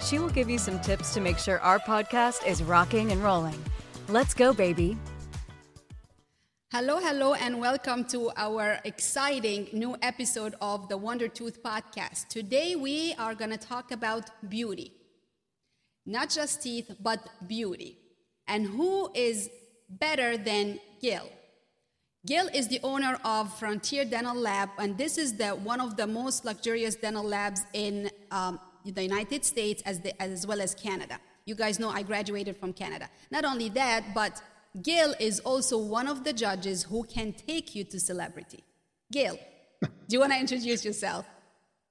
She will give you some tips to make sure our podcast is rocking and rolling. Let's go, baby. Hello, hello, and welcome to our exciting new episode of the Wonder Tooth Podcast. Today we are going to talk about beauty. Not just teeth, but beauty. And who is better than Gil? Gil is the owner of Frontier Dental Lab, and this is the one of the most luxurious dental labs in um, the United States as, the, as well as Canada. You guys know I graduated from Canada. Not only that, but Gil is also one of the judges who can take you to celebrity. Gil, do you want to introduce yourself?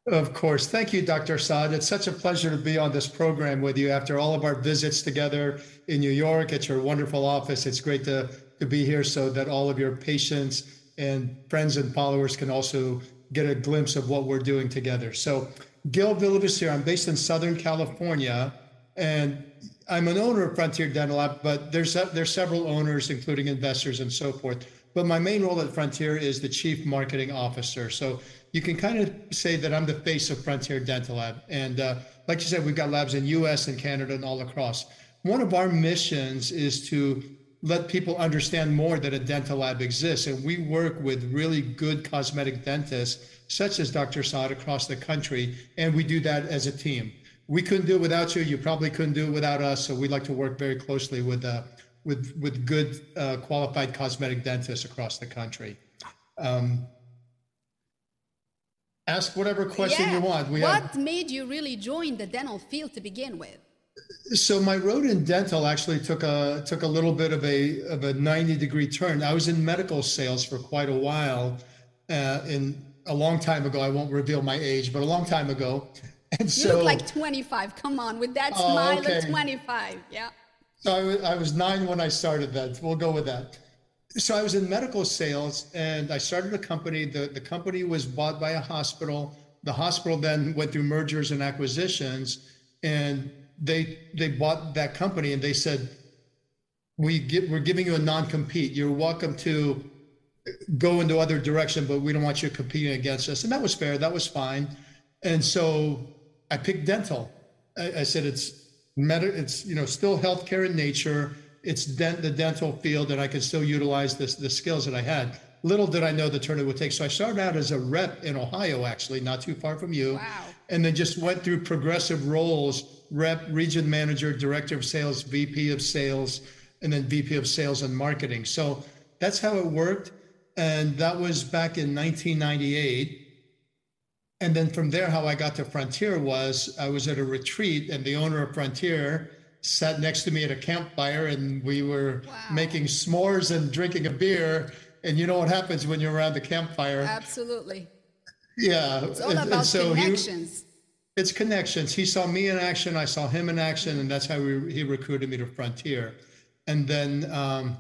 Of course. Thank you, Dr. Saad. It's such a pleasure to be on this program with you after all of our visits together in New York at your wonderful office. It's great to, to be here so that all of your patients and friends and followers can also get a glimpse of what we're doing together. So Gil Villavecer. I'm based in Southern California, and I'm an owner of Frontier Dental Lab, but there's there's several owners, including investors and so forth. But my main role at Frontier is the chief marketing officer. So you can kind of say that I'm the face of Frontier Dental Lab. And uh, like you said, we've got labs in U.S. and Canada and all across. One of our missions is to let people understand more that a dental lab exists. And we work with really good cosmetic dentists such as Dr. Saad across the country, and we do that as a team. We couldn't do it without you. You probably couldn't do it without us. So we like to work very closely with uh, with with good uh, qualified cosmetic dentists across the country. Um, ask whatever question yeah. you want. We what have, made you really join the dental field to begin with? So my road in dental actually took a took a little bit of a of a 90 degree turn. I was in medical sales for quite a while uh, in a long time ago. I won't reveal my age, but a long time ago. And so, you look like 25. Come on, with that oh, smile okay. at 25. Yeah. So I was, I was nine when I started that. We'll go with that. So I was in medical sales and I started a company. The, the company was bought by a hospital. The hospital then went through mergers and acquisitions and they they bought that company and they said, we get, we're giving you a non-compete. You're welcome to go into other direction, but we don't want you competing against us. And that was fair. That was fine. And so I picked dental. I, I said it's med- it's you know still healthcare in nature. It's dent the dental field, and I could still utilize this the skills that I had. Little did I know the turn it would take. So I started out as a rep in Ohio, actually, not too far from you. Wow. And then just went through progressive roles: rep, region manager, director of sales, VP of sales, and then VP of sales and marketing. So that's how it worked and that was back in 1998. And then from there, how I got to Frontier was I was at a retreat, and the owner of Frontier sat next to me at a campfire, and we were wow. making s'mores and drinking a beer. And you know what happens when you're around the campfire? Absolutely. Yeah. It's all about and so connections. He, it's connections. He saw me in action, I saw him in action, and that's how we, he recruited me to Frontier. And then um,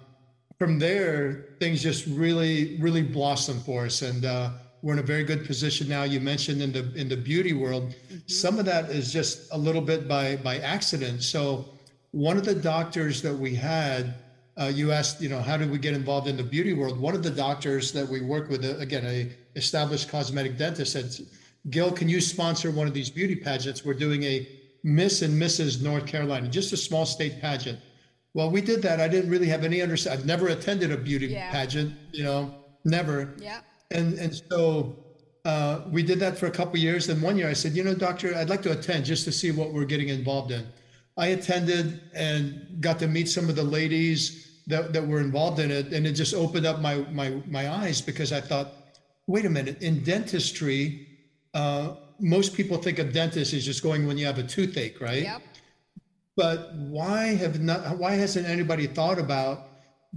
from there, things just really, really blossomed for us. And uh, we're in a very good position now. You mentioned in the in the beauty world, mm-hmm. some of that is just a little bit by by accident. So one of the doctors that we had, uh, you asked, you know, how did we get involved in the beauty world? One of the doctors that we work with, uh, again, a established cosmetic dentist, said, "Gil, can you sponsor one of these beauty pageants? We're doing a Miss and Mrs. North Carolina, just a small state pageant." Well, we did that. I didn't really have any understanding. I've never attended a beauty yeah. pageant, you know, never. Yeah. And and so uh, we did that for a couple years. Then one year I said, you know, doctor, I'd like to attend just to see what we're getting involved in. I attended and got to meet some of the ladies that, that were involved in it. And it just opened up my, my, my eyes because I thought, wait a minute, in dentistry, uh, most people think of dentist is just going when you have a toothache, right? Yep. But why have not? Why hasn't anybody thought about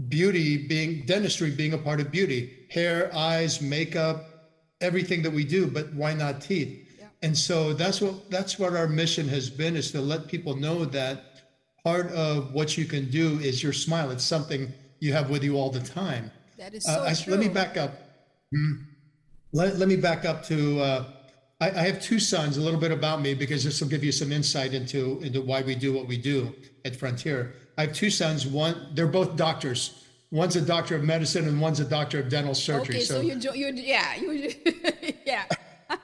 beauty being dentistry being a part of beauty? Hair, eyes, makeup, everything that we do. But why not teeth? Yeah. And so that's what that's what our mission has been is to let people know that part of what you can do is your smile. It's something you have with you all the time. That is so uh, true. Let me back up. Hmm. Let, let me back up to. Uh, I, I, have two sons. A little bit about me because this will give you some insight into into why we do what we do at Frontier. I have two sons. One, they're both doctors. One's a doctor of medicine and one's a doctor of dental surgery. Okay, so, so you, you, yeah, you, yeah.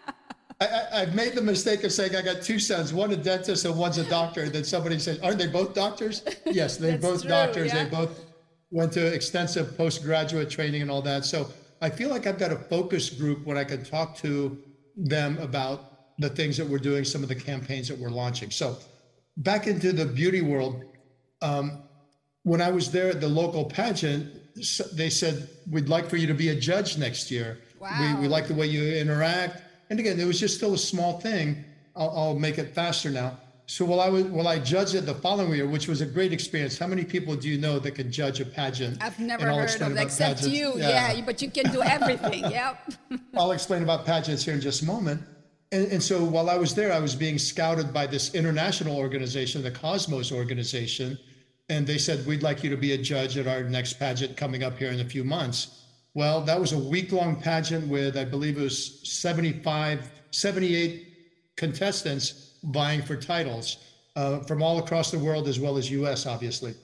I, have made the mistake of saying I got two sons, one a dentist and one's a doctor. Then somebody says, "Aren't they both doctors?" Yes, they're both true, doctors. Yeah. They both went to extensive postgraduate training and all that. So I feel like I've got a focus group when I can talk to them about the things that we're doing, some of the campaigns that we're launching. So back into the beauty world, um, when I was there at the local pageant, they said, We'd like for you to be a judge next year. Wow. We, we like the way you interact. And again, it was just still a small thing. I'll, I'll make it faster now. So while I was while I judged it the following year, which was a great experience. How many people do you know that can judge a pageant? I've never heard of except pageants. you. Yeah. yeah. but you can do everything. yep. I'll explain about pageants here in just a moment. And, and so while I was there, I was being scouted by this international organization, the Cosmos organization, and they said we'd like you to be a judge at our next pageant coming up here in a few months. Well, that was a week long pageant with, I believe it was 75, 78 contestants vying for titles uh, from all across the world as well as US, obviously.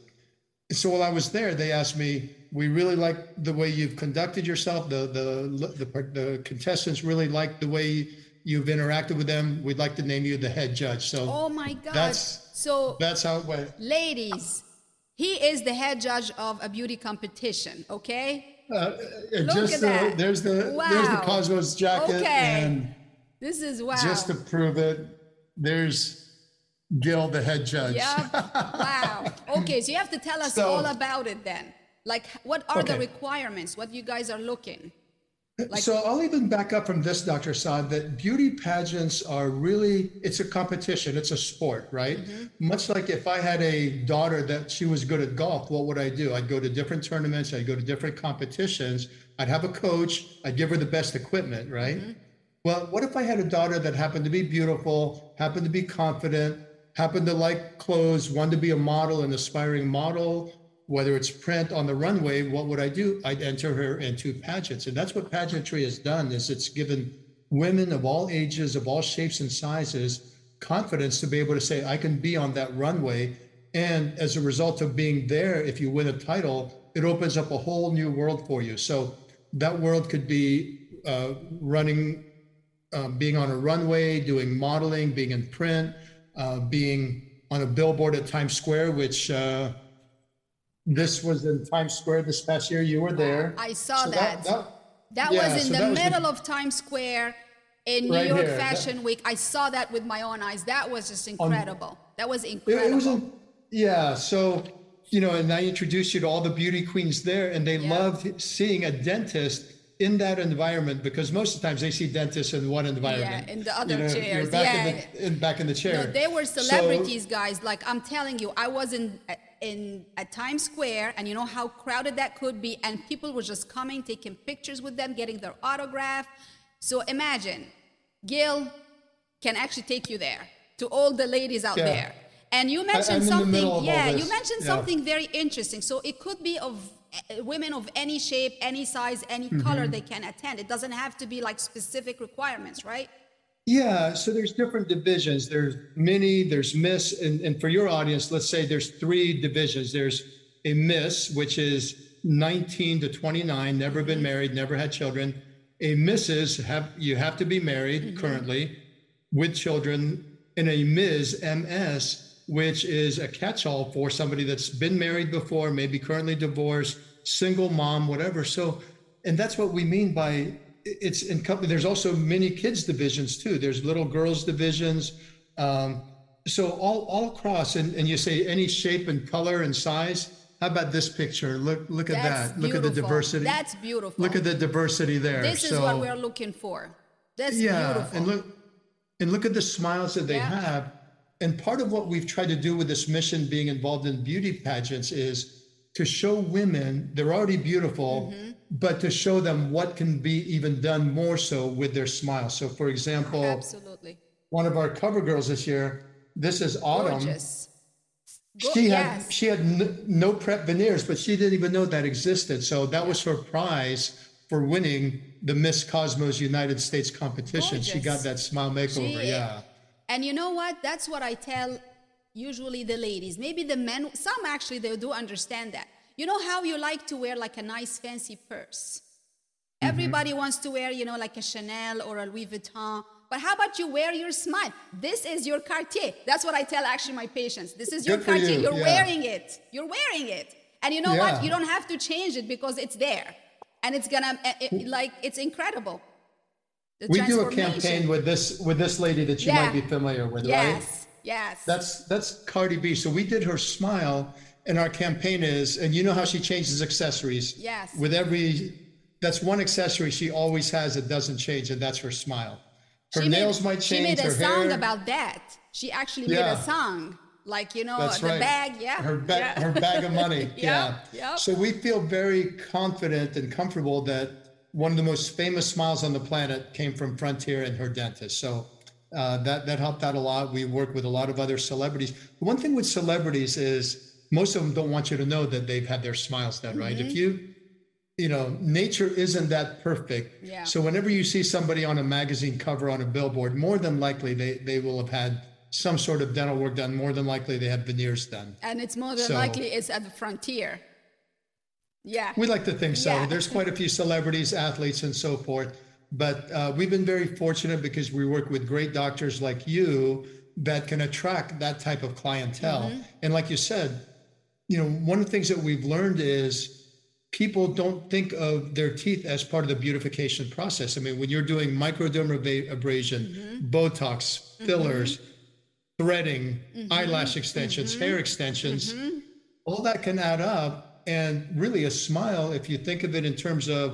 So while I was there, they asked me, "We really like the way you've conducted yourself. The the the, the contestants really like the way you've interacted with them. We'd like to name you the head judge." So oh my God, that's so that's how it went. Ladies, he is the head judge of a beauty competition. Okay. Uh, Look just at the, that. There's the wow. there's the Cosmos jacket. Okay. And this is wow. Just to prove it, there's Gil, the head judge. Yeah. wow. Okay, so you have to tell us so, all about it then. Like, what are okay. the requirements? What you guys are looking? Like, so I'll even back up from this, Dr. Saad, that beauty pageants are really, it's a competition, it's a sport, right? Mm-hmm. Much like if I had a daughter that she was good at golf, what would I do? I'd go to different tournaments, I'd go to different competitions, I'd have a coach, I'd give her the best equipment, right? Mm-hmm. Well, what if I had a daughter that happened to be beautiful, happened to be confident, happened to like clothes, wanted to be a model, an aspiring model, whether it's print on the runway, what would I do? I'd enter her into pageants. And that's what pageantry has done is it's given women of all ages, of all shapes and sizes, confidence to be able to say, I can be on that runway. And as a result of being there, if you win a title, it opens up a whole new world for you. So that world could be uh, running um, being on a runway, doing modeling, being in print, uh, being on a billboard at Times Square, which uh, this was in Times Square this past year. You were there. I saw so that. That, that, that yeah, was in so the middle of Times Square in New right York here. Fashion that, Week. I saw that with my own eyes. That was just incredible. On, that was incredible. It, was a, yeah. So, you know, and I introduced you to all the beauty queens there, and they yeah. loved seeing a dentist in that environment because most of the times they see dentists in one environment. Yeah, in the other you know, chairs. back yeah. In the, in, back in the chair. No, they were celebrities, so, guys. Like I'm telling you, I was in in at Times Square, and you know how crowded that could be, and people were just coming, taking pictures with them, getting their autograph. So imagine, Gil can actually take you there to all the ladies out yeah. there. And you mentioned something, yeah, you mentioned yeah. something very interesting. So it could be of women of any shape, any size, any mm-hmm. color they can attend. It doesn't have to be like specific requirements, right? Yeah, so there's different divisions. There's mini, there's miss, and, and for your audience, let's say there's three divisions. There's a miss, which is 19 to 29, never been mm-hmm. married, never had children. A Mrs. have you have to be married mm-hmm. currently with children, and a Ms. MS which is a catch-all for somebody that's been married before, maybe currently divorced, single mom, whatever. So, and that's what we mean by it's in company. There's also many kids divisions too. There's little girls divisions. Um, so all all across, and, and you say any shape and color and size. How about this picture? Look look at That's that. Look at the diversity. That's beautiful. Look at the diversity there. This is what we're looking for. That's yeah, beautiful. and look and look at the smiles that they yeah. have and part of what we've tried to do with this mission being involved in beauty pageants is to show women they're already beautiful mm-hmm. but to show them what can be even done more so with their smile so for example absolutely one of our cover girls this year this is autumn Gorgeous. Go- she yes. had she had n- no prep veneers, but she didn't even know that existed. So that was her prize for winning the Miss Cosmos United States competition. Gorgeous. She got that smile makeover. She- yeah. And you know what? That's what I tell usually the ladies. Maybe the men, some actually they do understand that. You know how you like to wear like a nice fancy purse? Mm-hmm. Everybody wants to wear, you know, like a Chanel or a Louis Vuitton. But how about you wear your smile? This is your Cartier. That's what I tell actually my patients. This is your Good Cartier. you, You're yeah. wearing it. You're wearing it. And you know what? You don't have to change it because it's there. And it's gonna, uh, it, like, it's incredible. We do a campaign with this with this lady that you Yeah. might be familiar with, right? Yes, yes. That's that's Cardi B. So we did her smile, and our campaign is, and you know how she changes accessories. Yes. With every, that's one accessory she always has that doesn't change, and that's her smile. Her She made- nails might change. She made a song hair. about that. She actually made a song, like you know, That's the right. bag. Yeah, Her bag, yeah. her bag of money. Yeah, yeah. yep. So we feel very confident and comfortable that one of the most famous smiles on the planet came from Frontier and her dentist. So uh, that that helped out a lot. We work with a lot of other celebrities. The one thing with celebrities is most of them don't want you to know that they've had their smiles done, right? Mm-hmm. If you you know, nature isn't that perfect. Yeah. So whenever you see somebody on a magazine cover on a billboard, more than likely they, they will have had some sort of dental work done. More than likely they have veneers done. and it's more than So- likely it's at the frontier. Yeah, We like to think so. Yeah. There's quite a few celebrities, athletes, and so forth. But uh, we've been very fortunate because we work with great doctors like you that can attract that type of clientele. Mm-hmm. And like you said, you know, one of the things that we've learned is people don't think of their teeth as part of the beautification process. I mean, when you're doing microdermabrasion, Mm-hmm. Botox, fillers, threading, Mm-hmm. eyelash extensions, hair extensions, all that can add up. And really, a smile, if you think of it in terms of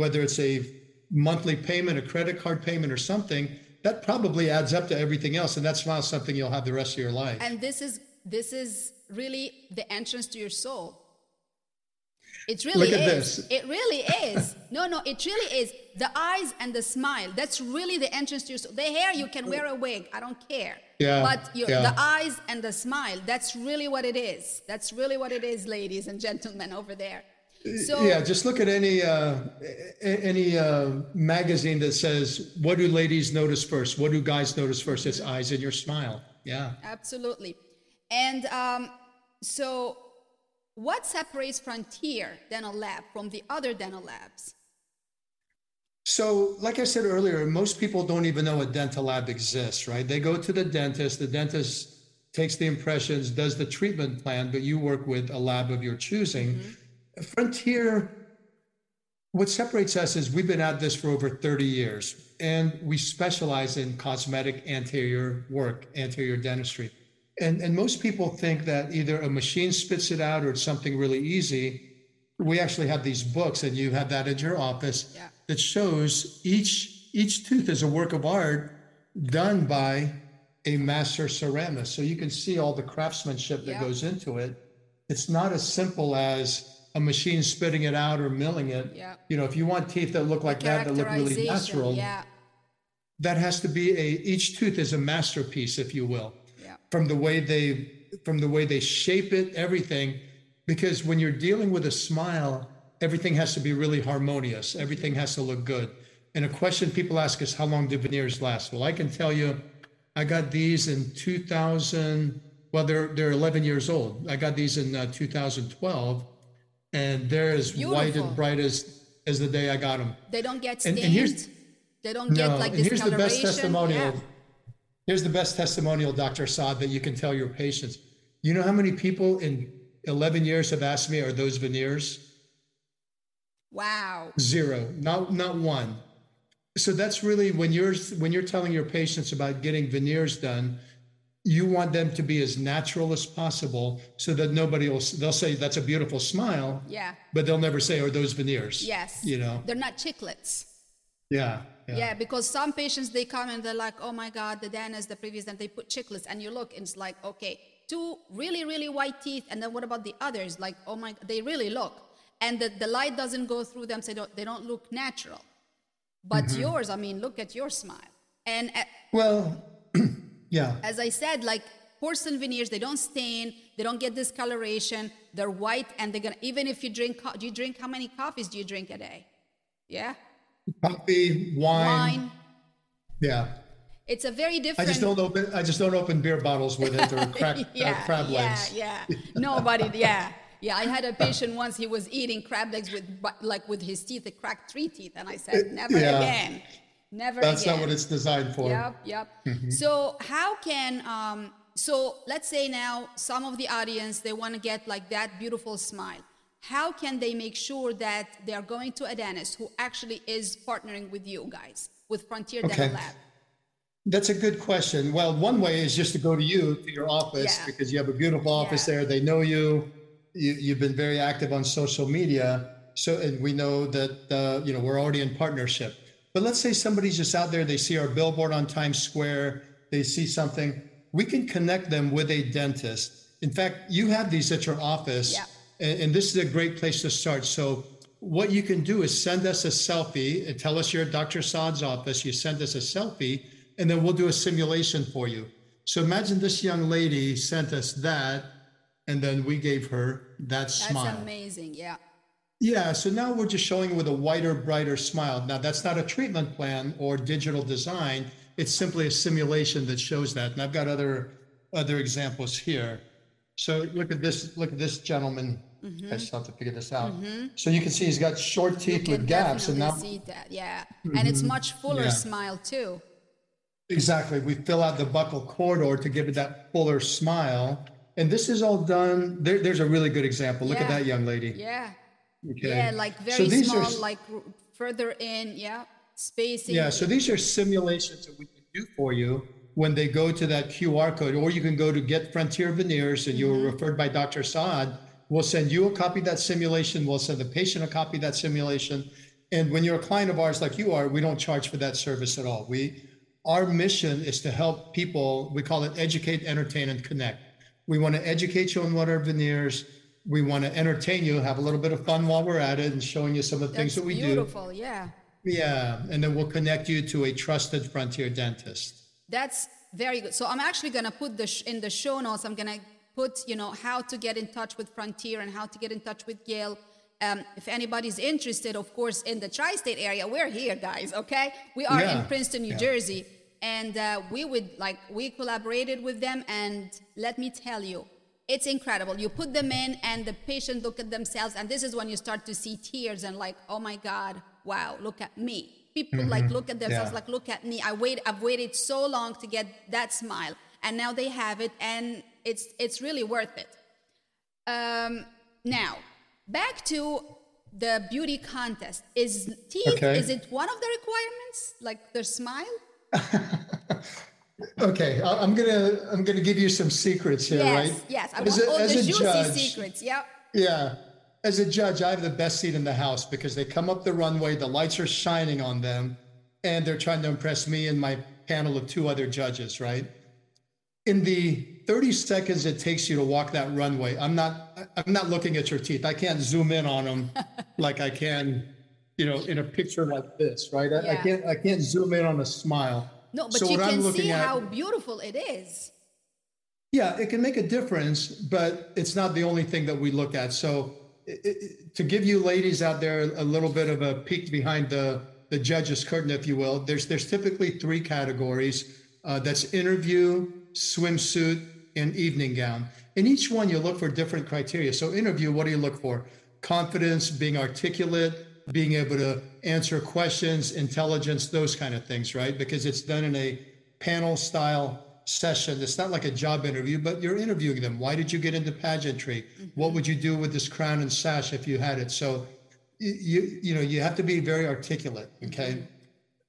whether it's a monthly payment, a credit card payment, or something, that probably adds up to everything else. And that smile is something you'll have the rest of your life. and this is this is really the entrance to your soul. It really Look at is. this. It really is. No, no, it really is. The eyes and the smile. That's really the entrance to your soul. The hair, you can wear a wig. I don't care. Yeah, But your, yeah. the eyes and the smile, that's really what it is. That's really what it is, ladies and gentlemen over there. So, yeah, just look at any uh, any uh, magazine that says, "What do ladies notice first? What do guys notice first? It's eyes and your smile." Yeah. Absolutely. And um, so, what separates Frontier Dental Lab from the other dental labs? So, like I said earlier, most people don't even know a dental lab exists, right? They go to the dentist, the dentist takes the impressions, does the treatment plan, but you work with a lab of your choosing. Mm-hmm. Frontier, what separates us is we've been at this for over 30 years and we specialize in cosmetic anterior work, anterior dentistry. And, and most people think that either a machine spits it out or it's something really easy. We actually have these books, and you have that in your office Yeah. That shows each each tooth is a work of art done by a master ceramist. So you can see all the craftsmanship that Yeah. goes into it. It's not as simple as a machine spitting it out or milling it. Yeah. You know, if you want teeth that look like that, that look really natural, Yeah, that has to be a each tooth is a masterpiece, if you will yeah, from the way they from the way they shape it everything because when you're dealing with a smile everything has to be really harmonious everything has to look good and a question people ask is how long do veneers last well i can tell you i got these in 2000 well they're they're 11 years old i got these in uh, 2012 and they're as white and bright as as the day i got them they don't get stained. and here's- they don't get no like and here's the best testimonial Yeah. Here's the best testimonial, Dr. Saad, that you can tell your patients. You know how many people in 11 years have asked me, are those veneers? Wow. Zero, not, not one. So that's really when you're, when you're telling your patients about getting veneers done, you want them to be as natural as possible so that nobody will, they'll say, that's a beautiful smile, Yeah. but they'll never say, are those veneers? Yes. You know? They're not chiclets. Yeah. Yeah. because some patients they come and they're like, oh my God, the dentist, the previous dentist, they put chiclets, and you look, and it's like, okay, two really, really white teeth, and then what about the others? Like, oh my, god, they really look, and the, the light doesn't go through them, so they don't, they don't look natural. But Mm-hmm. yours, I mean, look at your smile. And uh, Well, yeah. as I said, like porcelain veneers. They don't stain. They don't get discoloration. They're white, and they're gonna. Even if you drink, do you drink? How many coffees do you drink a day? Yeah. Coffee, wine. Wine. Yeah. It's a very different. I just don't open. I just don't open beer bottles with it or crack, yeah, uh, crab yeah, legs. Yeah, Nobody. Yeah, yeah. I had a patient once. He was eating crab legs with like with his teeth. It cracked three teeth, and I said, never yeah. again. Never That's again. not what it's designed for. Yep, yep. So how can um, so let's say now some of the audience they want to get like that beautiful smile. How can they make sure that they are going to a dentist who actually is partnering with you guys with Frontier Dental Okay. Lab? That's a good question. Well, one way is just to go to you to your office Yeah. because you have a beautiful office Yeah. there. They know you. You. You've been very active on social media, so and we know that uh, you know we're already in partnership. But let's say somebody's just out there. They see our billboard on Times Square. They see something. We can connect them with a dentist. In fact, you have these at your office, Yeah. and, and this is a great place to start. So what you can do is send us a selfie and tell us you're at Dr. Saad's office. You send us a selfie, and then we'll do a simulation for you. So imagine this young lady sent us that, and then we gave her that That's smile. amazing. Yeah. Yeah, so now we're just showing with a whiter, brighter smile. Now, that's not a treatment plan or digital design. It's simply a simulation that shows that. And I've got other other examples here. So look at this. Look at this gentleman. I just have to figure this out. So you can see he's got short Mm-hmm. Teeth with gaps, and now see that. Yeah. And it's much fuller Yeah. smile too. Exactly. We fill out the buccal corridor to give it that fuller smile. And this is all done. There, there's a really good example. Look at that young lady. Yeah. Okay. Yeah, like So very these small, s- like further in. Yeah. Spacing. Yeah, so these are simulations that we can do for you when they go to that QR code, or you can go to Get Frontier Veneers and you were mm-hmm. referred by Dr. Saad. We'll send you a copy of that simulation. We'll send the patient a copy of that simulation. And when you're a client of ours like you are, we don't charge for that service at all. We our mission is to help people, we call it educate, entertain, and connect. We want to educate you on what are veneers. We want to entertain you, have a little bit of fun while we're at it and showing you some of the things that we do. beautiful. Yeah. Yeah, and then we'll connect you to a trusted frontier dentist. That's very good. So I'm actually going to put the sh- in the show notes. I'm going to put you know how to get in touch with Frontier and how to get in touch with Gail. Um, if anybody's interested, of course, in the tri-state area, we're here, guys. Okay, we are Yeah, in Princeton, New yeah. Jersey, and uh, we would like we collaborated with them, and let me tell you, it's incredible. You put them in, and the patient look at themselves, and this is when you start to see tears and like, oh my God, wow, look at me. People like look at themselves Yeah. like, look at me. I wait. I've waited so long to get that smile, and now they have it, and it's it's really worth it. Um, now, back to the beauty contest. Is teeth? Okay. Is it one of the requirements? Like the smile? Okay, I'm gonna I'm gonna give you some secrets here, yes, right? yes. I As want a- all as the a juicy judge- secrets. Yep. Yeah, as a judge, I have the best seat in the house because they come up the runway, the lights are shining on them, and they're trying to impress me and my panel of two other judges, right? In the 30 seconds it takes you to walk that runway, I'm not I'm not looking at your teeth. I can't zoom in on them like I can, you know, in a picture like this, right? I, I can't I can't zoom in on a smile. No, but So you can see at- how beautiful it is. Yeah, it can make a difference, but it's not the only thing that we look at. So, i i to give you ladies out there a little bit of a peek behind the the judge's curtain, if you will, there's there's typically three categories. Uh, that's interview, swimsuit, and evening gown. In each one, you look for different criteria. So, interview, what do you look for? Confidence, being articulate, being able to answer questions, intelligence, those kind of things, right? Because it's done in a panel style session. It's not like a job interview, but you're interviewing them. Why did you get into pageantry? Mm-hmm. What would you do with this crown and sash if you had it? So you you know you have to be very articulate. Okay.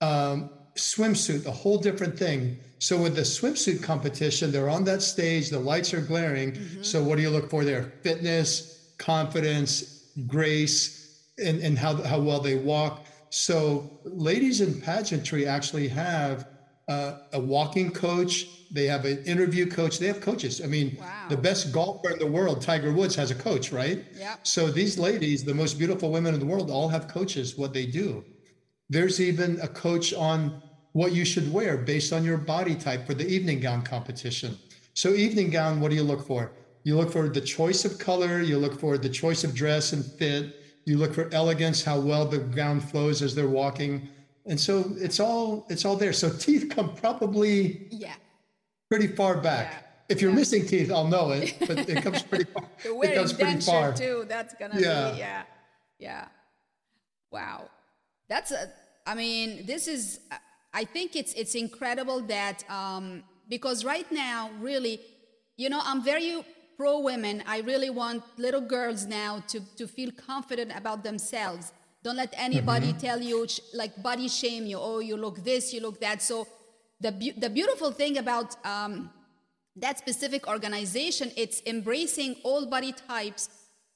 Mm-hmm. Um, swimsuit, a whole different thing. So with the swimsuit competition, they're on that stage. The lights are glaring. Mm-hmm. So what do you look for there? Fitness, confidence, grace, and, and how, how well they walk. So ladies in pageantry actually have uh, a walking coach. They have an interview coach. They have coaches. I mean, Wow. the best golfer in the world, Tiger Woods, has a coach, right? Yep. So these ladies, the most beautiful women in the world, all have coaches. What they do. There's even a coach on what you should wear based on your body type for the evening gown competition. So evening gown, what do you look for? You look for the choice of color, you look for the choice of dress and fit, you look for elegance, how well the gown flows as they're walking. And so it's all it's all there. So teeth come probably Yeah. pretty far back. Yeah. If you're Yeah. missing teeth, I'll know it, but it comes pretty far. It comes pretty far. too. That's gonna Yeah. be yeah, yeah. Wow, that's a. I mean, this is. I think it's it's incredible that um, because right now, really, you know, I'm very pro women. I really want little girls now to to feel confident about themselves. Don't let anybody Mm-hmm. tell you like body shame you. Oh, you look this, you look that. So the beau- the beautiful thing about um, that specific organization it's embracing all body types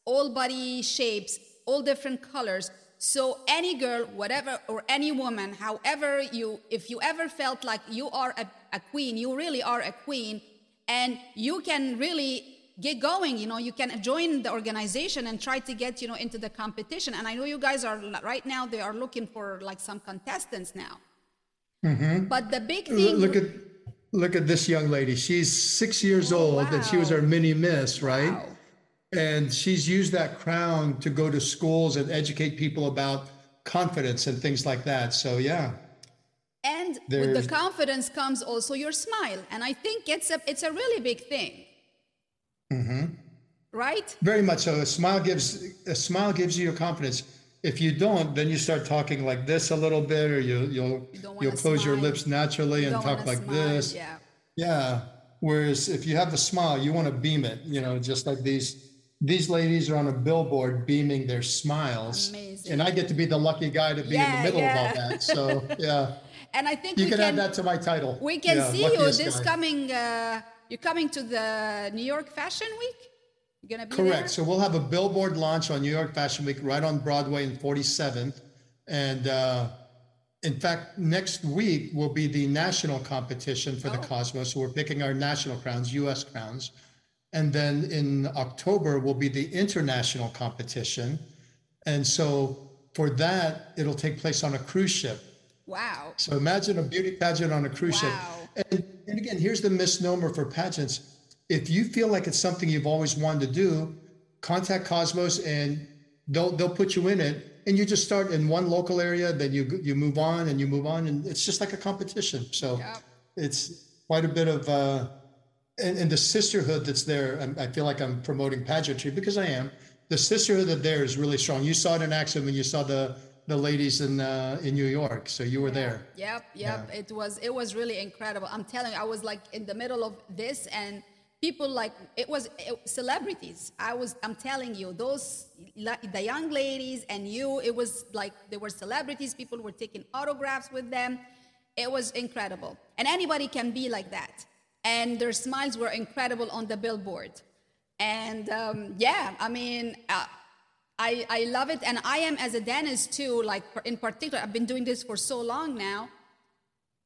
all body shapes all different colors so any girl whatever or any woman however you if you ever felt like you are a, a queen you really are a queen and you can really get going you know you can join the organization and try to get you know into the competition and i know you guys are right now they are looking for like some contestants now mm-hmm. but the big thing Look at look at this young lady. She's six years oh, old, and she was our mini miss, right? Wow. And she's used that crown to go to schools and educate people about confidence and things like that. So yeah, And with the confidence comes also your smile. And I think it's a it's a really big thing. Mm-hmm. Right? very much so. A smile gives a smile gives you your confidence. If you don't, then you start talking like this a little bit, or you you'll You don't you'll wanna close your lips naturally and talk like smile, this. Yeah. Yeah. Whereas if you have the smile, you want to beam it, you know, just like these these ladies are on a billboard beaming their smiles. Amazing. And I get to be the lucky guy to be in the middle yeah. of all that. So yeah. And I think You can, can, add that to my title. we can Yeah, see you this guy. coming uh, you're coming to the New York Fashion Week? You're gonna be Correct. there? So we'll have a billboard launch on New York Fashion Week right on Broadway and 47th. And uh, in fact, next week will be the national competition for the Oh. Cosmos. So we're picking our national crowns, US crowns. And then in October will be the international competition. And so for that, it'll take place on a cruise ship. Wow. So imagine a beauty pageant on a cruise Wow. ship. And, and again, here's the misnomer for pageants. If you feel like it's something you've always wanted to do, contact Cosmos and they'll they'll put you in it. And you just start in one local area, then you you move on and you move on, and it's just like a competition. So Yep. it's quite a bit of uh, and, and the sisterhood that's there. I feel like I'm promoting pageantry because I am. The sisterhood that there is really strong. You saw it in action when you saw the the ladies in uh, in New York. So you were there. Yep, yep. It was it was really incredible. I'm telling you, I was like in the middle of this and people like it was it, celebrities. I was I'm telling you, those the young ladies and you, it was like they were celebrities. People were taking autographs with them. It was incredible. And anybody can be like that. And their smiles were incredible on the billboard. And um, yeah, I mean, uh, I, I love it. And I am as a dentist too, like in particular, I've been doing this for so long now.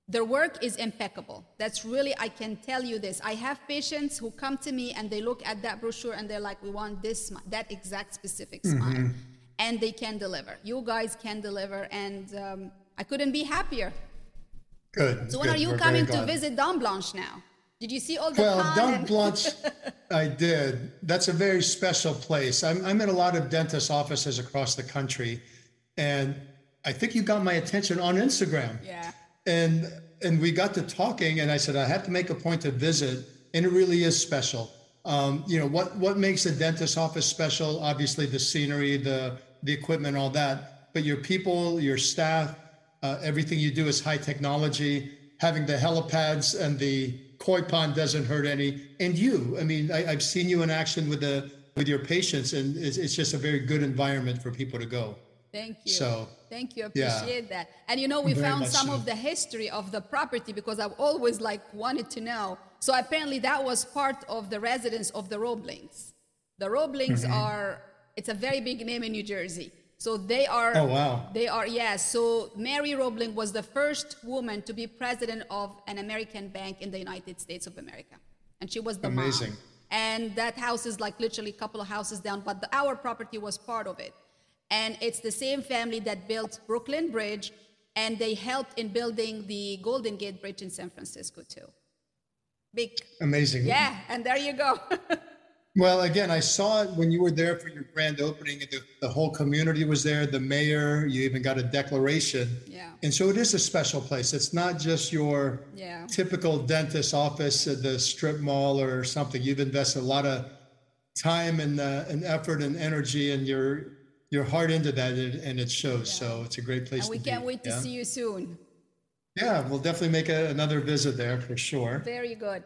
Their work is impeccable. That's really, I can tell you this. I have patients who come to me and they look at that brochure and they're like, we want this, that exact specific smile. And they can deliver. You guys can deliver. And um, I couldn't be happier. Good. So when good. are you We're coming to visit Dent Blanche now? Did you see all the Well? Dent Blanche, I did. That's a very special place. I'm, I'm in a lot of dentist offices across the country, and I think you got my attention on Instagram. Yeah. And and we got to talking, and I said I have to make a point to visit, and it really is special. Um, you know what what makes a dentist office special? Obviously, the scenery, the the equipment, all that. But your people, your staff, uh, everything you do is high technology. Having the helipads and the koi pond doesn't hurt any. And you, I mean, I, I've seen you in action with the with your patients, and it's, it's just a very good environment for people to go. Thank you. So, thank you. yeah. Appreciate that. And you know, we Very found some so. of the history of the property because I've always like wanted to know. So apparently that was part of the residence of the Roeblings. The Roeblings Mm-hmm. are it's a very big name in New Jersey. So they are Oh, wow. They are yes. So Mary Roebling was the first woman to be president of an American bank in the United States of America. And she was the mom. Amazing. And that house is like literally a couple of houses down, but the, our property was part of it. And it's the same family that built Brooklyn Bridge, and they helped in building the Golden Gate Bridge in San Francisco too. Big. Amazing. Yeah, and there you go. well, again, I saw it when you were there for your grand opening. The, the whole community was there, the mayor, you even got a declaration. Yeah. And so it is a special place. It's not just your yeah. typical dentist office at the strip mall or something. You've invested a lot of time and, uh, and effort and energy and your your heart into that and it shows. Yeah. So it's a great place and we can't wait to see you soon. Yeah, we'll definitely make a, another visit there for sure. Very good.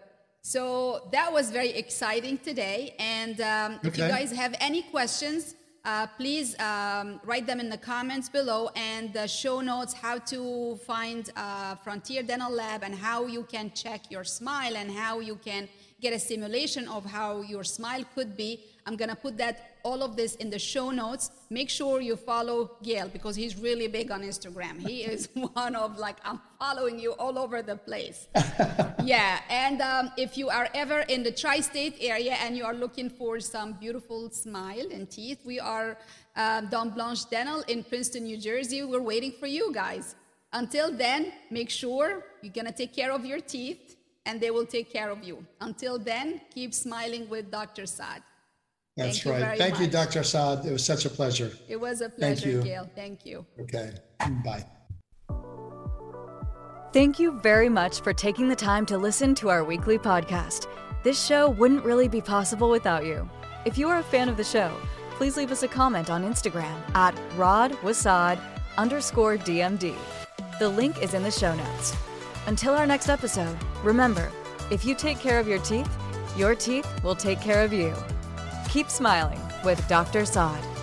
So that was very exciting today. And um, okay. if you guys have any questions, uh, please um, write them in the comments below and the show notes how to find uh, Frontier Dental Lab and how you can check your smile and how you can get a simulation of how your smile could be. I'm going to put that all of this in the show notes. Make sure you follow Gail because he's really big on Instagram. He is one of like I'm following you all over the place. yeah, and um, if you are ever in the tri-state area and you are looking for some beautiful smile and teeth, we are uh, Dent Blanche Dental in Princeton, New Jersey. We're waiting for you guys. Until then, make sure you're gonna take care of your teeth and they will take care of you. Until then, keep smiling with Dr. Saad. That's Thank right. Thank much. you, Dr. Saad. It was such a pleasure. It was a pleasure, Thank you. Gail. Thank you. Okay. Bye. Thank you very much for taking the time to listen to our weekly podcast. This show wouldn't really be possible without you. If you are a fan of the show, please leave us a comment on Instagram at radwasaad underscore DMD. The link is in the show notes. Until our next episode, remember if you take care of your teeth, your teeth will take care of you. Keep smiling with Dr. Saad.